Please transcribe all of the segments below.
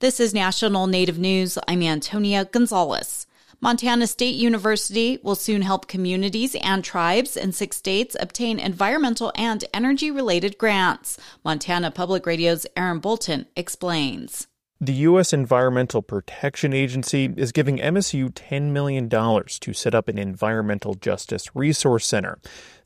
This is National Native News. I'm Antonia Gonzalez. Montana State University will soon help communities and tribes in six states obtain environmental and energy related grants. Montana Public Radio's Aaron Bolton explains. The U.S. Environmental Protection Agency is giving MSU $10 million to set up an environmental justice resource center.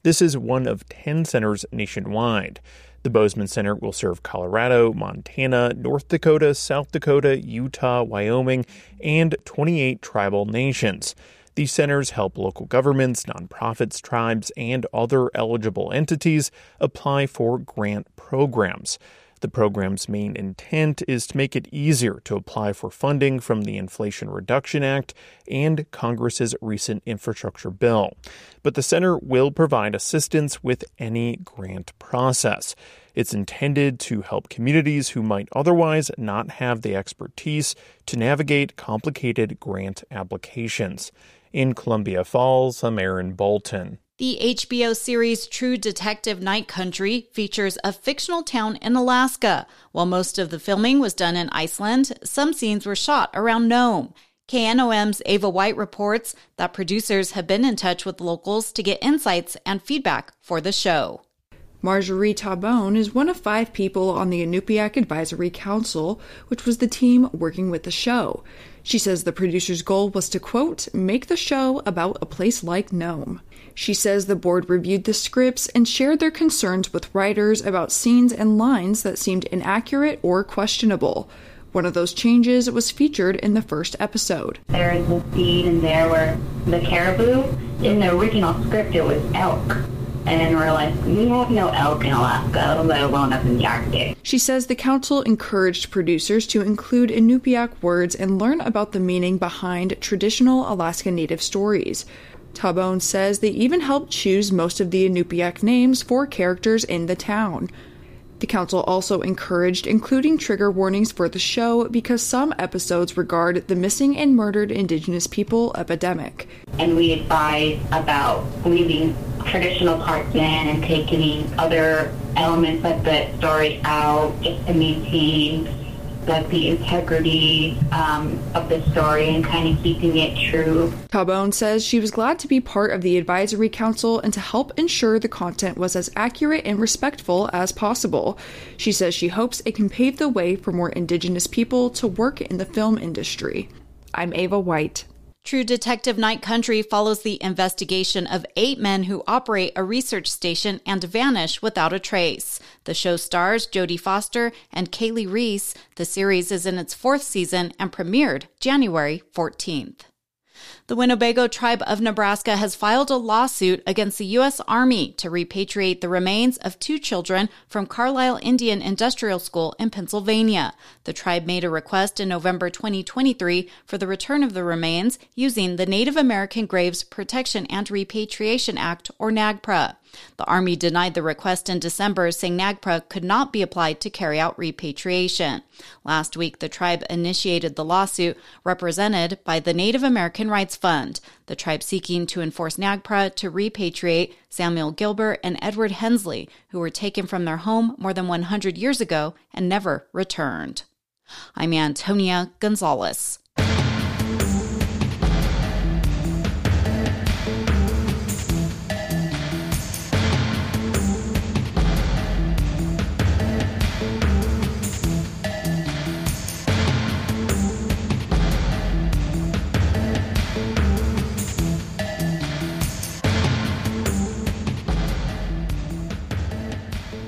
This is one of 10 centers nationwide. The Bozeman Center will serve Colorado, Montana, North Dakota, South Dakota, Utah, Wyoming, and 28 tribal nations. These centers help local governments, nonprofits, tribes, and other eligible entities apply for grant programs. The program's main intent is to make it easier to apply for funding from the Inflation Reduction Act and Congress's recent infrastructure bill. But the center will provide assistance with any grant process. It's intended to help communities who might otherwise not have the expertise to navigate complicated grant applications. In Columbia Falls, I'm Aaron Bolton. The HBO series True Detective Night Country features a fictional town in Alaska. While most of the filming was done in Iceland, some scenes were shot around Nome. KNOM's Ava White reports that producers have been in touch with locals to get insights and feedback for the show. Marjorie Tahbone is one of five people on the Inupiaq Advisory Council, which was the team working with the show. She says the producer's goal was to, quote, make the show about a place like Nome. She says the board reviewed the scripts and shared their concerns with writers about scenes and lines that seemed inaccurate or questionable. One of those changes was featured in the first episode. There is a scene in there where the caribou, in the original script, it was elk and we're like, we have no elk in Alaska, let alone up in the Arctic. She says the council encouraged producers to include Inupiaq words and learn about the meaning behind traditional Alaska Native stories. Tahbone says they even helped choose most of the Inupiaq names for characters in the town. The council also encouraged including trigger warnings for the show because some episodes regard the missing and murdered Indigenous people epidemic. And we advise about leaving traditional parts in and taking other elements of the story out just to maintain like the integrity um, of the story and kind of keeping it true. Tahbone says she was glad to be part of the advisory council and to help ensure the content was as accurate and respectful as possible. She says she hopes it can pave the way for more Indigenous people to work in the film industry. I'm Ava White. True Detective Night Country follows the investigation of eight men who operate a research station and vanish without a trace. The show stars Jodie Foster and Kali Reis. The series is in its fourth season and premiered January 14th. The Winnebago tribe of Nebraska has filed a lawsuit against the U.S. Army to repatriate the remains of two children from Carlisle Indian Industrial School in Pennsylvania. The tribe made a request in November 2023 for the return of the remains using the Native American Graves Protection and Repatriation Act, or NAGPRA. The Army denied the request in December, saying NAGPRA could not be applied to carry out repatriation. Last week, the tribe initiated the lawsuit represented by the Native American Rights Fund, the tribe seeking to enforce NAGPRA to repatriate Samuel Gilbert and Edward Hensley, who were taken from their home more than 100 years ago and never returned. I'm Antonia Gonzalez.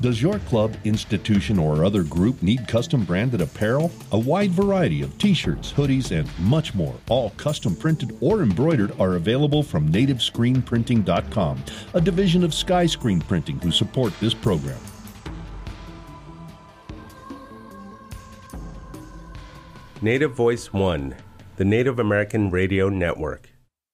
Does your club, institution, or other group need custom branded apparel? A wide variety of t shirts, hoodies, and much more, all custom printed or embroidered, are available from nativescreenprinting.com, a division of Sky Screen Printing who support this program. Native Voice One, the Native American Radio Network.